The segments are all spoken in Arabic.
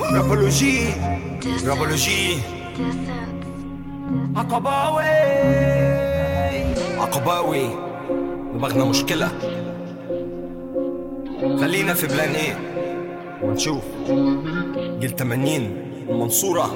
رابولوجي رابولوجي عقباوي عقباوي دماغنا مشكلة خلينا في بلان إيه ونشوف جيل 80 المنصورة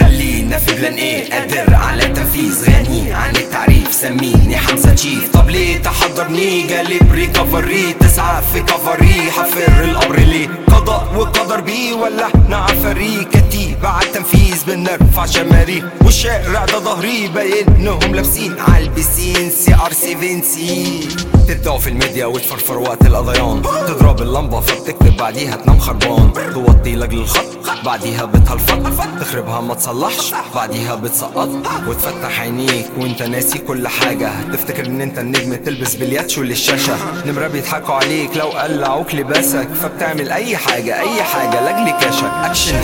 خلينا في بلان إيه قادر على تنفيذ غني عن التعريف سميني حمزة تشيف طب ليه تحضرني؟ جالب ريكفري تسعى في كفري حفر القبر ليه قضاء وقدر بيه ولا إحنا عفاري كتيبة التنفيذ بنرفع شماري والشارع ده ظهري باين إنهم لابسين. عالبسين سي آر 7 سي. تبدأوا في الميديا وتفرفر وقت القضيان تضرب اللمبة فبتكتب بعديها تنام خربان. توطي لاجل الخط. بعديها بتهلفط تخربها ما تصلحش. بعديها بتسقط. وتفتح عينيك وانت ناسي كل حاجة. تفتكر ان انت النجم تلبس بالياتشو للشاشة نمرة بيضحكوا عليك لو قلعوك لباسك. فبتعمل أي حاجة أي حاجة لأجل كاشك. أكشن.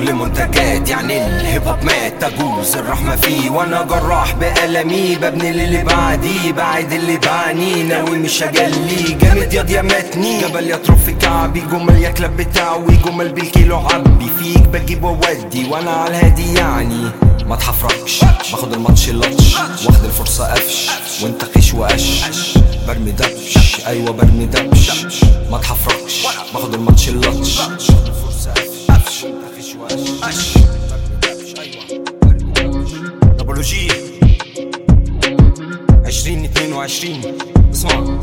لمنتجات يعني الهيب هوب مات. تجوز الرحمة فيه وأنا جراح بألمي. ببني اللي بعديه بعد اللي بعانيه ناوي مش هجلي. جامد ياض يا متني جبل يطرب في كعبي جمل يا كلاب بتاعوي جمل بالكيلو عبي. فيك بجيب وودي وأنا على الهادي يعني. ما تحفركش. باخد الماتش لطش واخد الفرصة قفش. وأنت خيش وقش. برمي دبش. أيوه برمي دبش. ما تحفركش. باخد الماتش لطش رابولوجي 2022 اسمع